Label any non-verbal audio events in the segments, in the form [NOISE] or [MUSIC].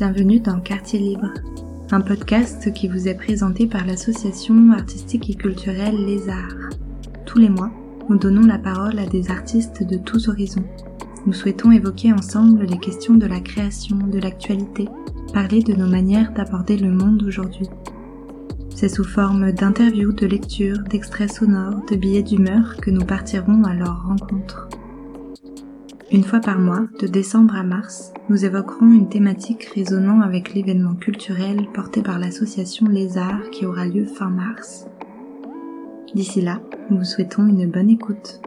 Bienvenue dans Quartier Libre, un podcast qui vous est présenté par l'association artistique et culturelle Les Arts. Tous les mois, nous donnons la parole à des artistes de tous horizons. Nous souhaitons évoquer ensemble les questions de la création, de l'actualité, parler de nos manières d'aborder le monde aujourd'hui. C'est sous forme d'interviews, de lectures, d'extraits sonores, de billets d'humeur que nous partirons à leur rencontre. Une fois par mois, de décembre à mars, nous évoquerons une thématique résonnant avec l'événement culturel porté par l'association Les Arts qui aura lieu fin mars. D'ici là, nous vous souhaitons une bonne écoute.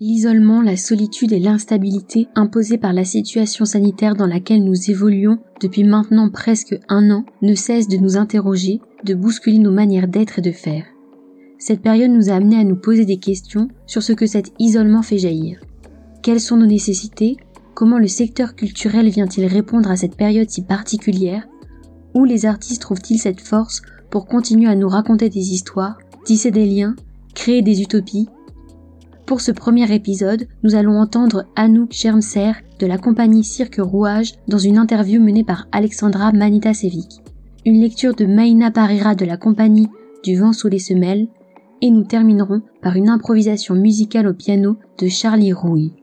L'isolement, la solitude et l'instabilité imposées par la situation sanitaire dans laquelle nous évoluons depuis maintenant presque un an ne cessent de nous interroger, de bousculer nos manières d'être et de faire. Cette période nous a amené à nous poser des questions sur ce que cet isolement fait jaillir. Quelles sont nos nécessités? Comment le secteur culturel vient-il répondre à cette période si particulière? Où les artistes trouvent-ils cette force pour continuer à nous raconter des histoires, tisser des liens, créer des utopies? Pour ce premier épisode, nous allons entendre Anouk Germser de la compagnie Cirque Rouage dans une interview menée par Alexandra Manitasevic. Une lecture de Maïna Parira de la compagnie Du vent sous les semelles et nous terminerons par une improvisation musicale au piano de Charlie Rouille.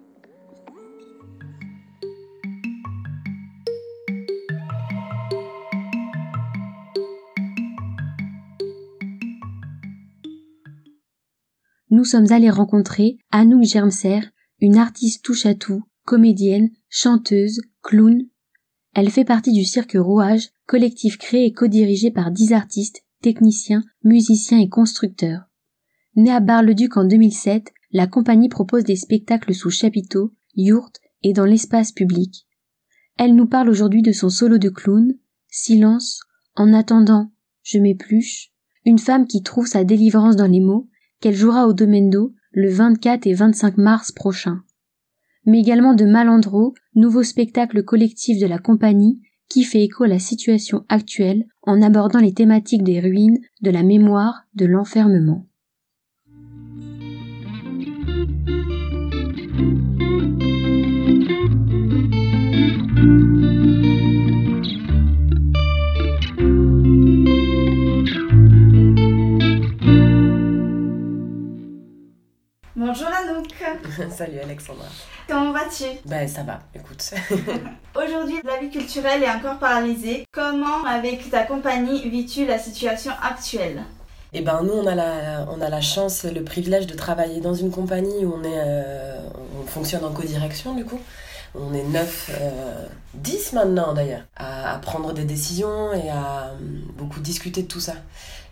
Nous sommes allés rencontrer Anouk Germser, une artiste touche à tout, comédienne, chanteuse, clown. Elle fait partie du Cirque Rouage, collectif créé et co-dirigé par dix artistes, techniciens, musiciens et constructeurs. Née à Bar-le-Duc en 2007, la compagnie propose des spectacles sous chapiteau, yourte et dans l'espace public. Elle nous parle aujourd'hui de son solo de clown, Silence, En attendant, je m'épluche, une femme qui trouve sa délivrance dans les mots, qu'elle jouera au Domendo le 24 et 25 mars prochain. Mais également de Malandro, nouveau spectacle collectif de la compagnie qui fait écho à la situation actuelle en abordant les thématiques des ruines, de la mémoire, de l'enfermement. [LAUGHS] Salut Alexandra. Comment vas-tu? Ben ça va, écoute. [LAUGHS] Aujourd'hui, la vie culturelle est encore paralysée. Comment, avec ta compagnie, vis-tu la situation actuelle? Eh ben nous, on a, la, on a la chance, le privilège de travailler dans une compagnie où on, est, euh, on fonctionne en codirection du coup. On est 9, 10 euh, maintenant d'ailleurs, à, à, prendre des décisions et à euh, beaucoup discuter de tout ça.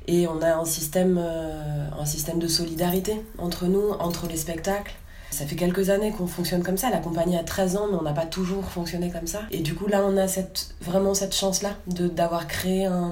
Et on a un système, euh, un système de solidarité entre nous, entre les spectacles. Ça fait quelques années qu'on fonctionne comme ça. La compagnie a 13 ans, mais on n'a pas toujours fonctionné comme ça. Et du coup, là, on a cette, vraiment cette chance-là d'avoir créé un,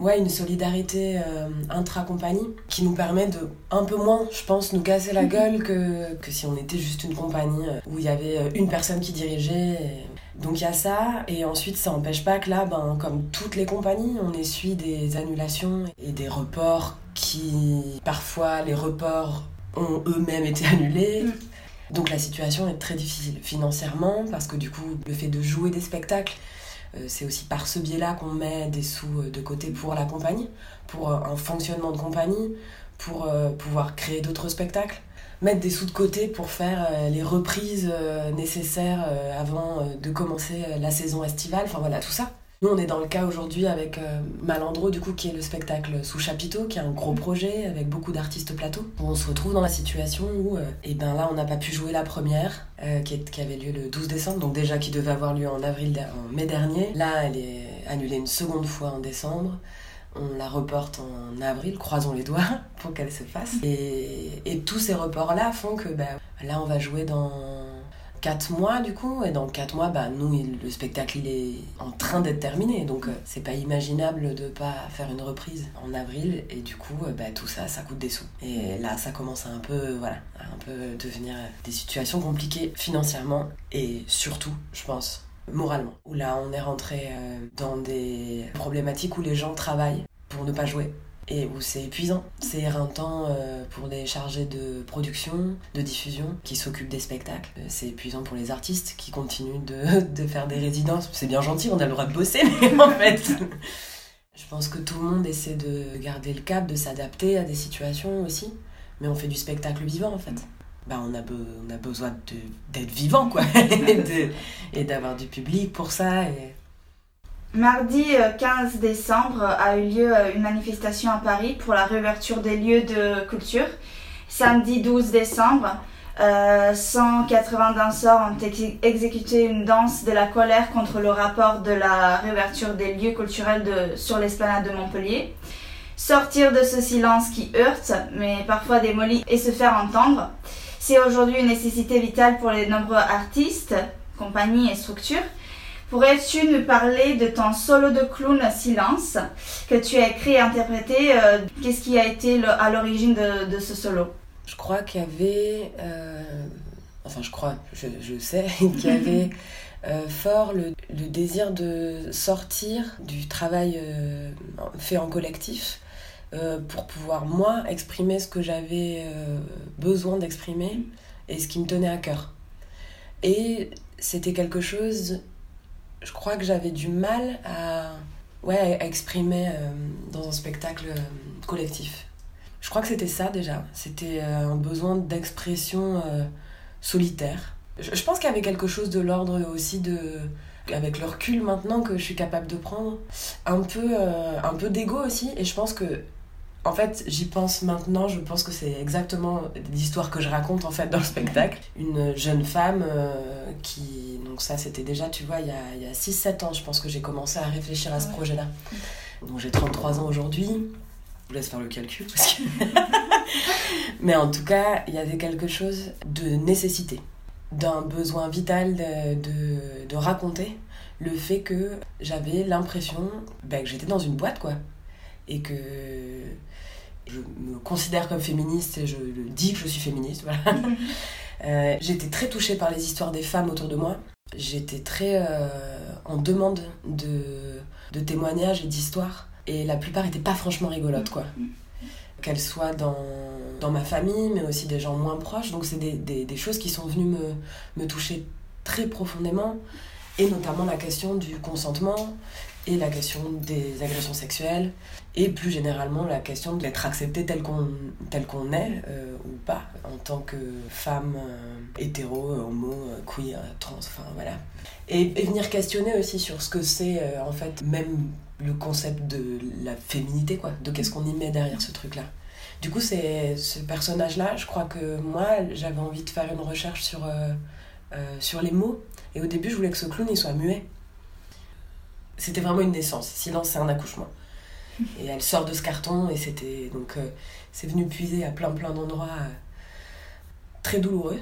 ouais, une solidarité euh, intra-compagnie qui nous permet de un peu moins, je pense, nous casser la gueule que, que si on était juste une compagnie euh, où il y avait une personne qui dirigeait. Donc il y a ça, et ensuite ça n'empêche pas que là, ben, comme toutes les compagnies, on essuie des annulations et des reports qui, parfois, les reports ont eux-mêmes été annulés. Donc la situation est très difficile financièrement, parce que du coup, le fait de jouer des spectacles, euh, c'est aussi par ce biais-là qu'on met des sous euh, de côté pour la compagnie, pour euh, un fonctionnement de compagnie, pour pouvoir créer d'autres spectacles mettre des sous de côté pour faire les reprises nécessaires avant de commencer la saison estivale, enfin voilà, tout ça. Nous, on est dans le cas aujourd'hui avec Malandro, du coup, qui est le spectacle sous chapiteau, qui est un gros projet avec beaucoup d'artistes plateau. On se retrouve dans la situation où, et ben là, on n'a pas pu jouer la première, qui, est, qui, avait lieu le 12 décembre, donc déjà qui devait avoir lieu en avril, en mai dernier. Là, elle est annulée une seconde fois en décembre on la reporte en avril, croisons les doigts [LAUGHS] pour qu'elle se fasse. Et, et tous ces reports-là font que bah, là, on va jouer dans 4 mois du coup, et dans 4 mois, bah, nous, le spectacle il est en train d'être terminé, donc euh, c'est pas imaginable de pas faire une reprise en avril, et du coup, euh, bah, tout ça, ça coûte des sous. Et là, ça commence à un peu, voilà, à un peu devenir des situations compliquées financièrement, et surtout, je pense, moralement. Où là, on est rentré euh, dans des problématiques où les gens travaillent pour ne pas jouer. Et où c'est épuisant. C'est éreintant euh, pour les chargés de production, de diffusion, qui s'occupent des spectacles. Euh, c'est épuisant pour les artistes qui continuent de, [LAUGHS] de faire des résidences. C'est bien gentil, on a le droit de bosser, [LAUGHS] mais en fait... Je pense que tout le monde essaie de garder le cap, de s'adapter à des situations aussi. Mais on fait du spectacle vivant en fait. Bah, on, a on a besoin d'être vivant quoi. [LAUGHS] et d'avoir du public pour ça. Mardi 15 euh, décembre a eu lieu euh, une manifestation à Paris pour la réouverture des lieux de culture. Samedi 12 décembre, 180 euh, danseurs ont exécuté une danse de la colère contre le rapport de la réouverture des lieux culturels sur l'esplanade de Montpellier. Sortir de ce silence qui heurte, mais parfois démolit, et se faire entendre, c'est aujourd'hui une nécessité vitale pour les nombreux artistes, compagnies et structures. Pourrais-tu nous parler de ton solo de clown Silence que tu as écrit et interprété euh, Qu'est-ce qui a été à l'origine de ce solo? Je crois qu'il y avait, euh, enfin je crois, je, sais, [LAUGHS] qu'il y avait euh, fort le, désir de sortir du travail fait en collectif pour pouvoir moi exprimer ce que j'avais besoin d'exprimer et ce qui me tenait à cœur. Et c'était quelque chose, je crois que j'avais du mal à, ouais, à exprimer dans un spectacle collectif. Je crois que c'était ça déjà. C'était euh, un besoin d'expression euh, solitaire. Je, pense qu'il y avait quelque chose de l'ordre aussi de avec le recul maintenant que je suis capable de prendre un peu euh, un peu d'ego aussi et je pense que en fait, j'y pense maintenant, je pense que c'est exactement l'histoire que je raconte en fait dans le spectacle. Une jeune femme qui, donc ça c'était déjà, tu vois, il y a, a 6-7 ans, je pense que j'ai commencé à réfléchir à ce projet-là. Donc j'ai 33 ans aujourd'hui, vous laisse faire le calcul. [LAUGHS] Mais en tout cas, il y avait quelque chose de nécessité, d'un besoin vital de, de, raconter le fait que j'avais l'impression ben, que j'étais dans une boîte, quoi. Et que je me considère comme féministe et je le dis que je suis féministe, voilà. [LAUGHS] Euh, j'étais très touchée par les histoires des femmes autour de moi. J'étais très euh, en demande de, de témoignages et d'histoires et la plupart n'étaient pas franchement rigolotes, quoi. Qu'elles soient dans, dans ma famille, mais aussi des gens moins proches. Donc, c'est des, des, des, choses qui sont venues me, me toucher très profondément, et notamment la question du consentement et la question des agressions sexuelles et plus généralement la question d'être accepté tel qu'on tel qu'on est euh, ou pas en tant que femme euh, hétéro, homo, euh, queer, trans, enfin voilà. Et, venir questionner aussi sur ce que c'est en fait même le concept de la féminité, quoi, de qu'est-ce qu'on y met derrière ce truc-là. Du coup, c'est ce personnage-là, je crois que moi, j'avais envie de faire une recherche sur, euh, euh, sur les mots. Et au début, je voulais que ce clown, il soit muet. C'était vraiment une naissance. Silence, c'est un accouchement. Et elle sort de ce carton, et c'était... Donc, euh, c'est venu puiser à plein, plein d'endroits très douloureux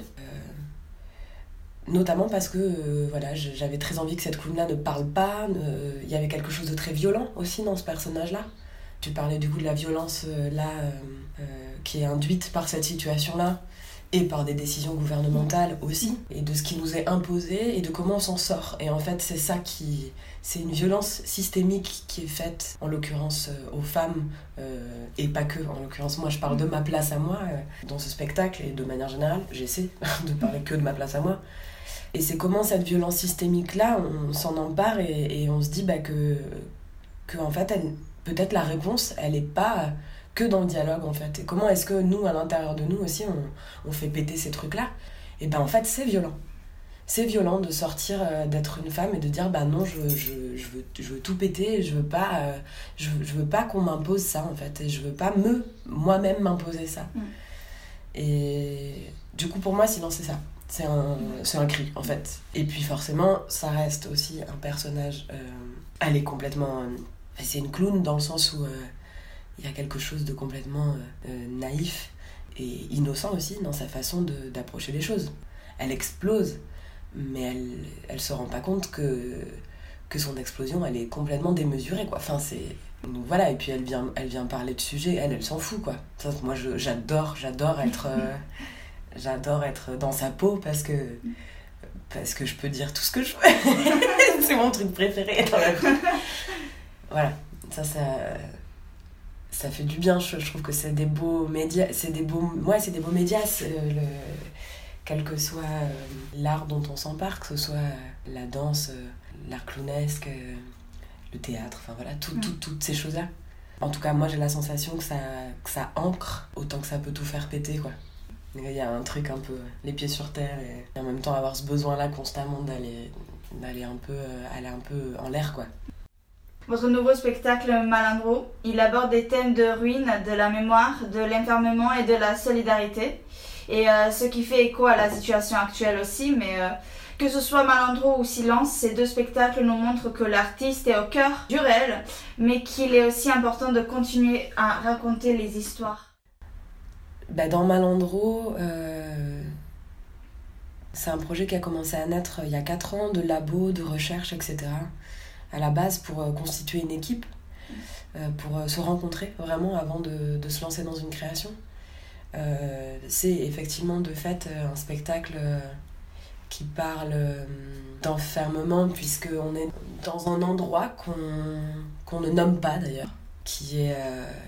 notamment parce que euh, voilà, j'avais très envie que cette clown-là ne parle pas. Il y avait quelque chose de très violent aussi dans ce personnage-là. Tu parlais du coup de la violence euh, là euh, qui est induite par cette situation-là et par des décisions gouvernementales aussi, et de ce qui nous est imposé et de comment on s'en sort. Et en fait, c'est ça qui. C'est une violence systémique qui est faite, en l'occurrence, aux femmes, et pas que. En l'occurrence, moi, je parle de ma place à moi dans ce spectacle, et de manière générale, j'essaie [LAUGHS] de parler que de ma place à moi. Et c'est comment cette violence systémique-là, on s'en empare et, on se dit bah, que, que en fait, peut-être la réponse, elle n'est pas que dans le dialogue en fait. Et comment est-ce que nous, à l'intérieur de nous aussi, on, on fait péter ces trucs-là? Et ben en fait, c'est violent. C'est violent de sortir euh, d'être une femme et de dire bah non, je, je, je, veux, je veux tout péter, je veux pas, euh, je, je, veux pas qu'on m'impose ça en fait, et je veux pas me, moi-même m'imposer ça. Mm. Et du coup, pour moi, sinon, c'est ça c'est un, un cri en fait. Et puis forcément, ça reste aussi un personnage. Euh, elle est complètement. C'est une clown dans le sens où il y a quelque chose de complètement naïf et innocent aussi dans sa façon d'approcher les choses. Elle explose, mais elle, elle se rend pas compte que, que son explosion, elle est complètement démesurée quoi. Enfin, c'est. Donc voilà, et puis elle vient, elle vient parler de sujet, elle, elle s'en fout quoi. Ça, moi, j'adore, j'adore être. [LAUGHS] J'adore être dans sa peau parce que, parce que je peux dire tout ce que je veux. [LAUGHS] c'est mon truc préféré dans la vie. Voilà, ça, ça ça fait du bien. Je, trouve que c'est des beaux médias. C'est des beaux, ouais, c'est des beaux médias. Le, quel que soit euh, l'art dont on s'empare, que ce soit euh, la danse, euh, l'art clownesque, le théâtre, enfin voilà, tout, mm. toutes ces choses-là. En tout cas, moi j'ai la sensation que ça, que ça ancre autant que ça peut tout faire péter, quoi. Il y a un truc un peu les pieds sur terre et en même temps avoir ce besoin-là constamment d'aller d'aller un peu aller un peu en l'air, quoi. Votre nouveau spectacle Malandro, il aborde des thèmes de ruine, de la mémoire, de l'enfermement et de la solidarité. Et euh, ce qui fait écho à la situation actuelle aussi, mais euh, que ce soit Malandro ou Silence, ces deux spectacles nous montrent que l'artiste est au cœur du réel, mais qu'il est aussi important de continuer à raconter les histoires. Bah dans Malandro, euh, c'est un projet qui a commencé à naître il y a 4 ans, de labo, de recherche, etc à la base pour constituer une équipe, pour se rencontrer vraiment avant de, se lancer dans une création. C'est effectivement de fait un spectacle qui parle d'enfermement puisqu'on est dans un endroit qu'on ne nomme pas d'ailleurs qui est,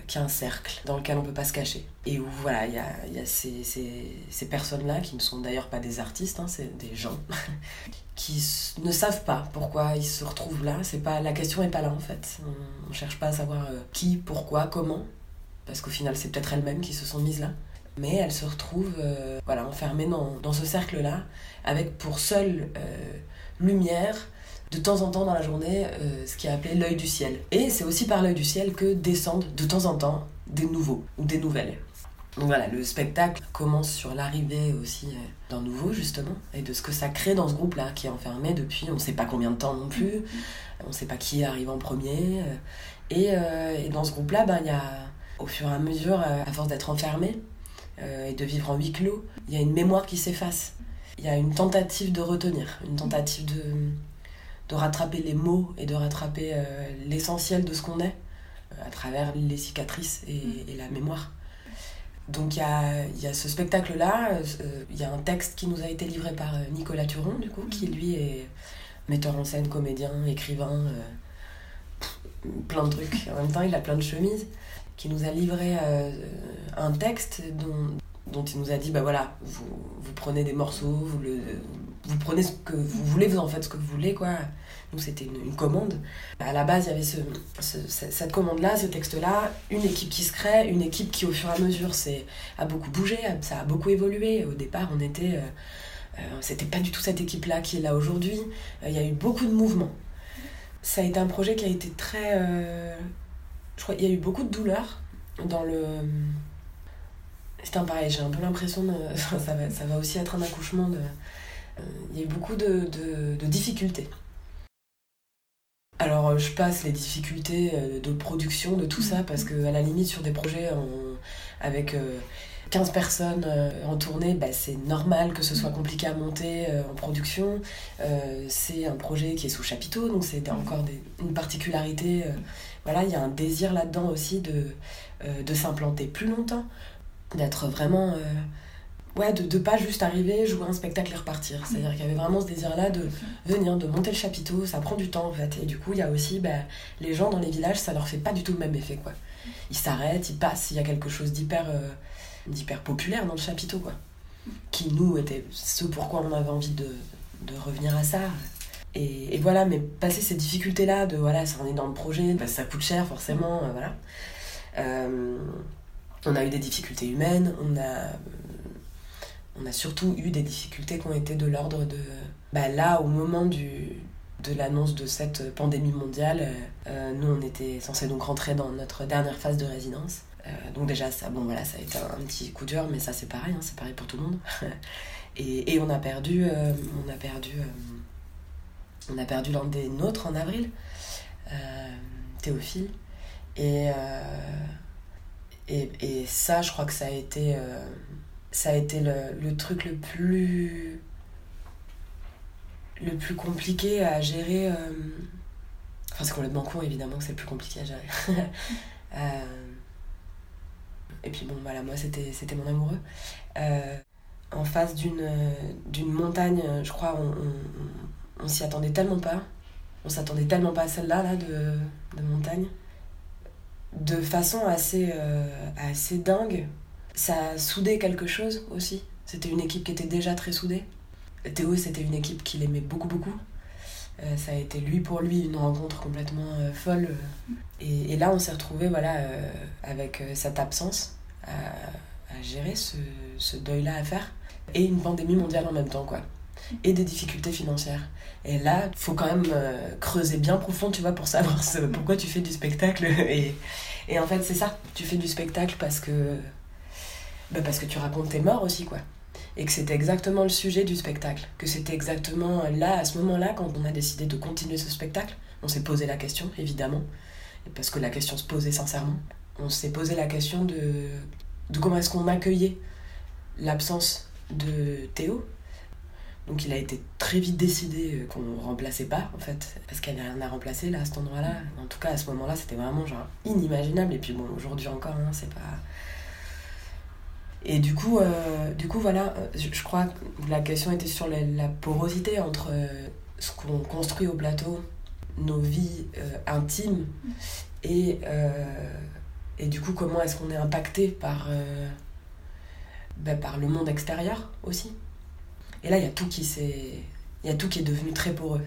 qui est un cercle dans lequel on ne peut pas se cacher. Et où voilà, il y a, y a ces, ces, ces personnes-là qui ne sont d'ailleurs pas des artistes, hein, c'est des gens [LAUGHS] qui ne savent pas pourquoi ils se retrouvent là. C'est pas la question est pas là en fait. On, ne cherche pas à savoir euh, qui, pourquoi, comment, parce qu'au final c'est peut-être elles-mêmes qui se sont mises là. Mais elles se retrouvent euh, voilà enfermées dans, dans ce cercle-là, avec pour seule euh, lumière de temps en temps dans la journée ce qui est appelé l'œil du ciel. Et c'est aussi par l'œil du ciel que descendent de temps en temps des nouveaux ou des nouvelles. Donc voilà, le spectacle commence sur l'arrivée aussi euh, d'un nouveau, justement, et de ce que ça crée dans ce groupe-là, qui est enfermé depuis on ne sait pas combien de temps non plus, on ne sait pas qui arrive en premier. Euh, et, euh, et dans ce groupe-là, ben, il y a, au fur et à mesure, à force d'être enfermé et de vivre en huis clos, il y a une mémoire qui s'efface. Il y a une tentative de retenir, une tentative de, de rattraper les mots et de rattraper l'essentiel de ce qu'on est à travers les cicatrices et, et la mémoire. Donc il y a, y a, ce spectacle-là, euh, il y a un texte qui nous a été livré par euh, Nicolas Turon, du coup, qui lui est metteur en scène, comédien, écrivain, euh, plein de trucs. En même temps, il a plein de chemises, qui nous a livré un texte dont, dont il nous a dit, bah voilà, vous, vous prenez des morceaux, vous, le, vous prenez ce que vous voulez, vous en faites ce que vous voulez, quoi. Nous, c'était une, commande. À la base, il y avait ce, cette commande-là, ce texte-là, une équipe qui se crée, une équipe qui, au fur et à mesure, a beaucoup bougé, ça a beaucoup évolué. Au départ, on était. Euh, euh, c'était pas du tout cette équipe-là qui est là aujourd'hui. Euh, il y a eu beaucoup de mouvements. Ça a été un projet qui a été très. Je crois qu'il y a eu beaucoup de douleur dans le. C'est un pareil, j'ai un peu l'impression de. [LAUGHS] ça, va, ça va aussi être un accouchement de. Il y a eu beaucoup de, de, de difficultés alors, euh, je passe les difficultés euh, de production, de tout ça, parce que à la limite, sur des projets avec 15 euh, personnes en tournée, bah, c'est normal que ce soit compliqué à monter en production. c'est un projet qui est sous chapiteau, donc c'est encore une particularité. Voilà, il y a un désir là-dedans aussi de, de s'implanter plus longtemps, d'être vraiment ouais, de ne pas juste arriver, jouer un spectacle et repartir. C'est-à-dire qu'il y avait vraiment ce désir-là de venir, de monter le chapiteau, ça prend du temps en fait. Et du coup, il y a aussi bah, les gens dans les villages, ça leur fait pas du tout le même effet. quoi. Ils s'arrêtent, ils passent, il y a quelque chose d'hyper euh, d'hyper populaire dans le chapiteau. quoi. Qui nous était ce pourquoi on avait envie de, de revenir à ça. Et, voilà, mais passer ces difficultés-là, de voilà, ça en est dans le projet, bah, ça coûte cher forcément, euh, voilà. Euh, on a eu des difficultés humaines, on a on a surtout eu des difficultés qui ont été de l'ordre de... Bah là, au moment du, de l'annonce de cette pandémie mondiale, euh, nous, on était censé donc rentrer dans notre dernière phase de résidence. Donc déjà, ça, bon, voilà, ça a été un, petit coup dur, mais ça, c'est pareil, hein, c'est pareil pour tout le monde. [LAUGHS] et, et, on a perdu... On a perdu... on a perdu l'un des nôtres en avril, Théophile. Et, et, ça, je crois que ça a été ça a été le, truc le plus le plus compliqué à gérer euh, enfin c'est complètement con évidemment c'est le plus compliqué à gérer [LAUGHS] euh, et puis bon voilà moi c'était mon amoureux euh, en face d'une montagne je crois on, on s'y attendait tellement pas on s'attendait tellement pas à celle-là là de, de montagne de façon assez, assez dingue. Ça a soudé quelque chose aussi. C'était une équipe qui était déjà très soudée. Théo, c'était une équipe qu'il aimait beaucoup, beaucoup. Euh, ça a été lui pour lui une rencontre complètement euh, folle. Et, là, on s'est retrouvé voilà, euh, avec cette absence à, à gérer ce, ce deuil-là à faire. Et une pandémie mondiale en même temps, quoi. Et des difficultés financières. Et là, il faut quand même creuser bien profond, tu vois, pour savoir ce, [LAUGHS] pourquoi tu fais du spectacle. [LAUGHS] Et, et en fait, c'est ça. Tu fais du spectacle parce que, bah parce que tu racontes tes morts aussi, quoi et que c'était exactement le sujet du spectacle, que c'était exactement là, à ce moment-là, quand on a décidé de continuer ce spectacle, on s'est posé la question, évidemment, parce que la question se posait sincèrement. On s'est posé la question de, de comment est-ce qu'on accueillait l'absence de Théo. Donc il a été très vite décidé qu'on ne remplaçait pas, en fait, parce qu'il n'y avait rien à remplacer là, à cet endroit-là. En tout cas, à ce moment-là, c'était vraiment genre inimaginable. Et puis bon, aujourd'hui encore, hein, c'est pas et du coup, euh, du coup voilà, je, crois que la question était sur la, porosité entre euh, ce qu'on construit au plateau, nos vies euh, intimes, et, et du coup comment est-ce qu'on est impacté par, ben, par le monde extérieur aussi. Et là, il y a tout qui il y a tout qui est devenu très poreux.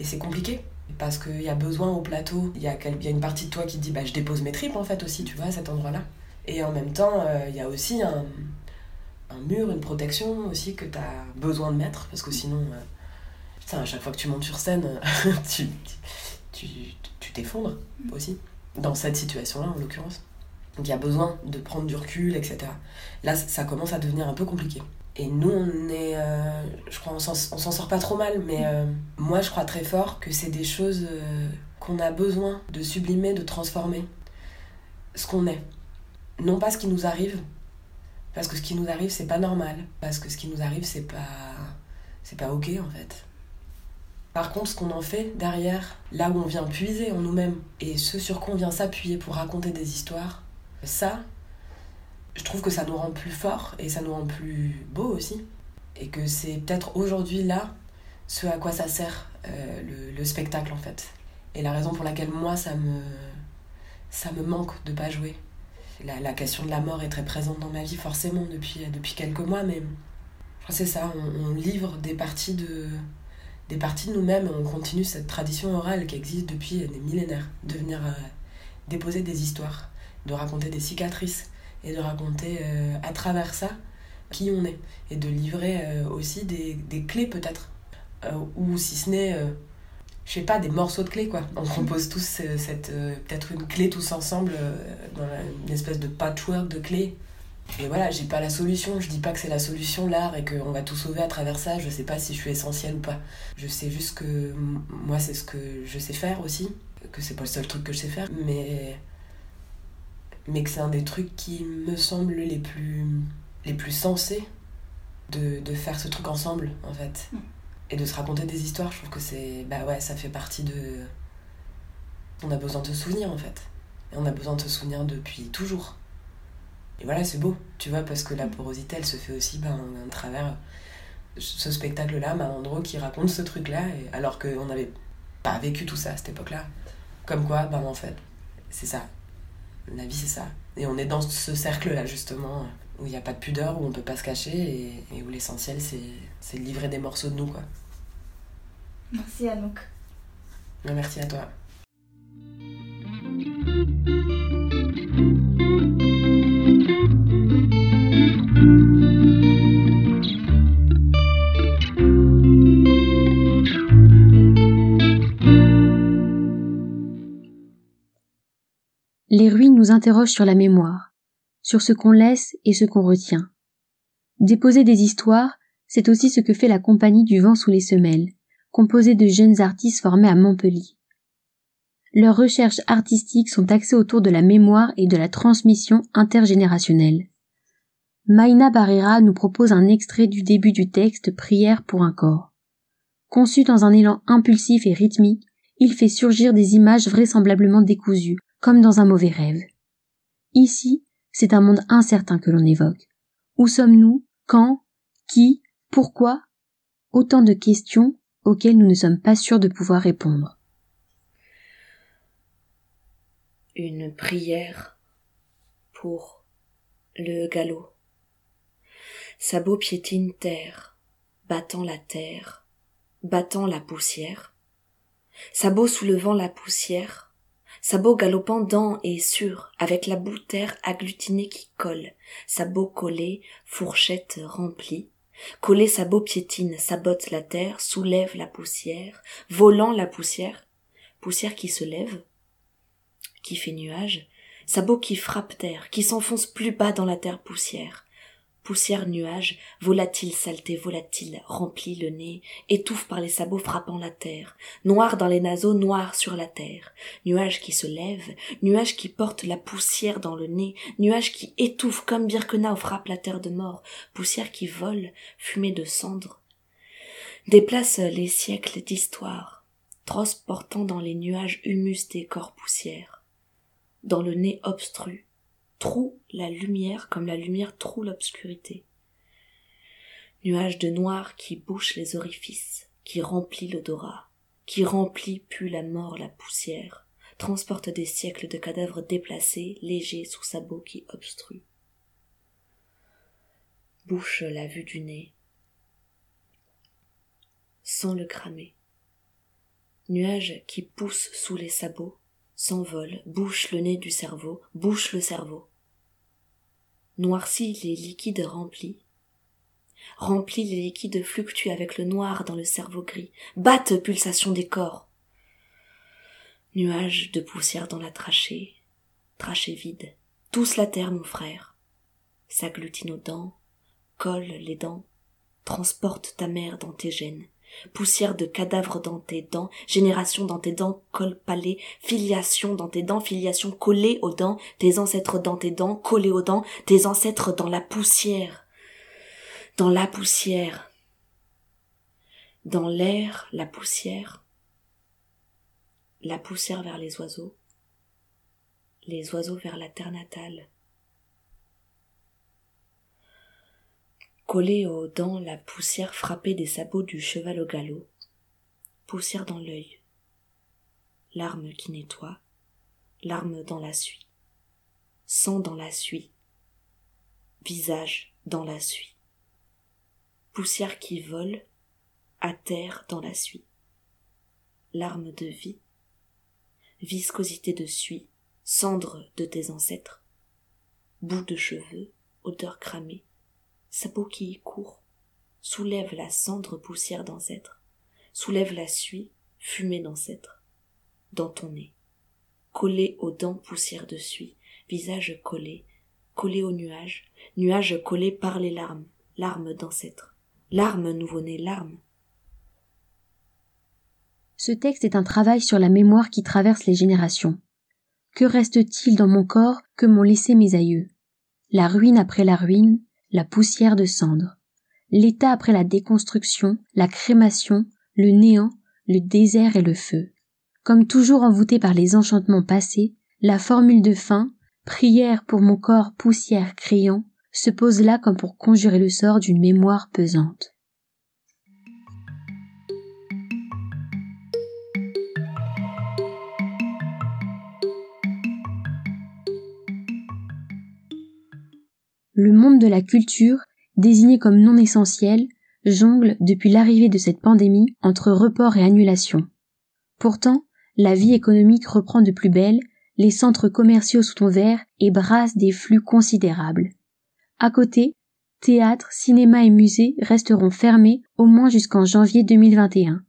Et c'est compliqué. Parce qu'il y a besoin au plateau, il y, a, y a une partie de toi qui dit bah, je dépose mes tripes en fait aussi, tu vois, à cet endroit-là. Et en même temps, euh, il y a aussi un, un, mur, une protection aussi que tu as besoin de mettre, parce que sinon, euh, putain, à chaque fois que tu montes sur scène, [LAUGHS] tu, tu, tu t'effondres aussi, dans cette situation-là en l'occurrence. Donc il y a besoin de prendre du recul, etc. Là, ça commence à devenir un peu compliqué. Et nous, on est. Euh, je crois on s'en sort pas trop mal, mais moi, je crois très fort que c'est des choses qu'on a besoin de sublimer, de transformer. Ce qu'on est non pas ce qui nous arrive, parce que ce qui nous arrive, c'est pas normal, parce que ce qui nous arrive, c'est pas. c'est pas ok en fait. Par contre, ce qu'on en fait derrière, là où on vient puiser en nous-mêmes, et ce sur quoi on vient s'appuyer pour raconter des histoires, ça, je trouve que ça nous rend plus forts et ça nous rend plus beaux aussi. Et que c'est peut-être aujourd'hui là ce à quoi ça sert euh, le, le, spectacle en fait. Et la raison pour laquelle moi ça me, ça me manque de pas jouer la, question de la mort est très présente dans ma vie, forcément, depuis, depuis quelques mois, mais c'est ça, on, livre des parties de, des parties de nous-mêmes, on continue cette tradition orale qui existe depuis des millénaires, de venir euh, déposer des histoires, de raconter des cicatrices, et de raconter euh, à travers ça qui on est, et de livrer euh, aussi des, des clés peut-être, ou si ce n'est je sais pas, des morceaux de clés, quoi. On compose tous euh, cette, euh, peut-être une clé tous ensemble, euh, une espèce de patchwork de clés. Et voilà, j'ai pas la solution, je dis pas que c'est la solution l'art et qu'on va tout sauver à travers ça, je sais pas si je suis essentielle ou pas. Je sais juste que moi c'est ce que je sais faire aussi, que c'est pas le seul truc que je sais faire, mais, mais que c'est un des trucs qui me semblent les plus, les plus sensés de, de faire ce truc ensemble en fait. Mm et de se raconter des histoires, je trouve que c'est. Bah ouais, ça fait partie de. On a besoin de se souvenir en fait. Et on a besoin de se souvenir depuis toujours. Et voilà, c'est beau, tu vois, parce que la porosité, elle se fait aussi ben, à travers ce spectacle-là, Malandro, qui raconte ce truc-là, alors qu'on n'avait pas vécu tout ça à cette époque-là. Comme quoi, ben en fait, c'est ça. La vie, c'est ça. Et on est dans ce cercle-là, justement, où il n'y a pas de pudeur, où on peut pas se cacher, et, et où l'essentiel, c'est de livrer des morceaux de nous, quoi. Merci Anouk. Merci à toi. Les ruines nous interrogent sur la mémoire, sur ce qu'on laisse et ce qu'on retient. Déposer des histoires, c'est aussi ce que fait la compagnie du vent sous les semelles, composé de jeunes artistes formés à Montpellier. Leurs recherches artistiques sont axées autour de la mémoire et de la transmission intergénérationnelle. Maïna Barrera nous propose un extrait du début du texte Prière pour un corps. Conçu dans un élan impulsif et rythmique, il fait surgir des images vraisemblablement décousues, comme dans un mauvais rêve. Ici, c'est un monde incertain que l'on évoque. Où sommes-nous? Quand? Qui? Pourquoi? Autant de questions auxquelles nous ne sommes pas sûrs de pouvoir répondre. une prière pour le galop. Sabot piétine terre, battant la terre, battant la poussière. Sabot soulevant la poussière, sabot galopant dans et sur, avec la boue terre agglutinée qui colle, sabot collé, fourchette remplie, collé sabot piétine, sabote la terre, soulève la poussière, volant la poussière, poussière qui se lève, qui fait nuage, sabot qui frappe terre, qui s'enfonce plus bas dans la terre poussière. Poussière, nuage, volatile, saleté, volatile, remplit le nez, étouffe par les sabots frappant la terre, noir dans les naseaux, noir sur la terre, nuage qui se lève, nuage qui porte la poussière dans le nez, nuage qui étouffe comme Birkenau frappe la terre de mort, poussière qui vole, fumée de cendres, déplace les siècles d'histoire, transportant dans les nuages humus des corps poussières. Dans le nez obstru, troue la lumière comme la lumière troue l'obscurité. Nuage de noir qui bouche les orifices, qui remplit l'odorat, qui remplit pue la mort la poussière, transporte des siècles de cadavres déplacés, légers sous sabots qui obstruent. Bouche la vue du nez, sans le cramer. Nuage qui pousse sous les sabots, s'envole, bouche le nez du cerveau, bouche le cerveau. Noircit les liquides remplis. Remplit les liquides fluctuent avec le noir dans le cerveau gris. Batte pulsation des corps. Nuages de poussière dans la trachée, trachée vide. Tous la terre, mon frère. S'agglutine aux dents, colle les dents, transporte ta mère dans tes gènes poussière de cadavres dans tes dents, génération dans tes dents, col palais, filiation dans tes dents, filiation collée aux dents, tes ancêtres dans tes dents, collés aux dents, tes ancêtres dans la poussière, dans la poussière, dans l'air, la poussière, la poussière vers les oiseaux, les oiseaux vers la terre natale, collée aux dents la poussière frappée des sabots du cheval au galop, poussière dans l'œil, larme qui nettoie, larme dans la suie, sang dans la suie, visage dans la suie, poussière qui vole, à terre dans la suie, larme de vie, viscosité de suie, cendre de tes ancêtres, bout de cheveux, odeur cramée, sa y court, soulève la cendre poussière d'ancêtre, soulève la suie, fumée d'ancêtre, dans ton nez, collé aux dents poussière de suie, visage collé, collé aux nuages, nuages collés par les larmes, larmes d'ancêtre, larmes nouveau-né, larmes. Ce texte est un travail sur la mémoire qui traverse les générations. Que reste-t-il dans mon corps que m'ont laissé mes aïeux? La ruine après la ruine, la poussière de cendre, l'état après la déconstruction, la crémation, le néant, le désert et le feu. Comme toujours envoûté par les enchantements passés, la formule de fin, prière pour mon corps poussière criant, se pose là comme pour conjurer le sort d'une mémoire pesante. Le monde de la culture, désigné comme non essentiel, jongle depuis l'arrivée de cette pandémie entre report et annulation. Pourtant, la vie économique reprend de plus belle, les centres commerciaux sont ouverts et brassent des flux considérables. À côté, théâtres, cinéma et musées resteront fermés au moins jusqu'en janvier 2021.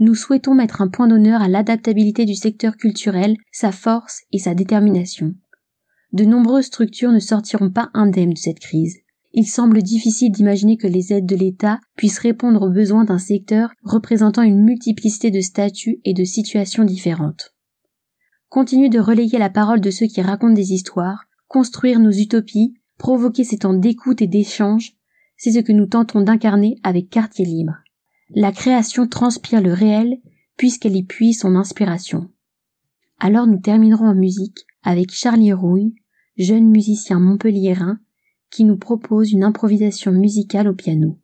Nous souhaitons mettre un point d'honneur à l'adaptabilité du secteur culturel, sa force et sa détermination de nombreuses structures ne sortiront pas indemnes de cette crise. Il semble difficile d'imaginer que les aides de l'État puissent répondre aux besoins d'un secteur représentant une multiplicité de statuts et de situations différentes. Continuer de relayer la parole de ceux qui racontent des histoires, construire nos utopies, provoquer ces temps d'écoute et d'échange, c'est ce que nous tentons d'incarner avec Quartier Libre. La création transpire le réel puisqu'elle y puise son inspiration. Alors nous terminerons en musique avec Charlie Rouille, jeune musicien montpelliérain qui nous propose une improvisation musicale au piano.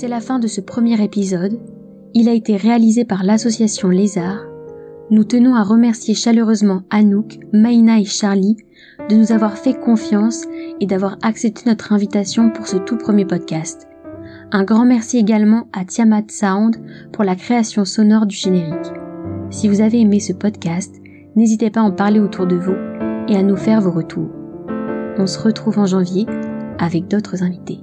C'est la fin de ce premier épisode. Il a été réalisé par l'association Lézard. Nous tenons à remercier chaleureusement Anouk, Maïna et Charlie de nous avoir fait confiance et d'avoir accepté notre invitation pour ce tout premier podcast. Un grand merci également à Tiamat Sound pour la création sonore du générique. Si vous avez aimé ce podcast, n'hésitez pas à en parler autour de vous et à nous faire vos retours. On se retrouve en janvier avec d'autres invités.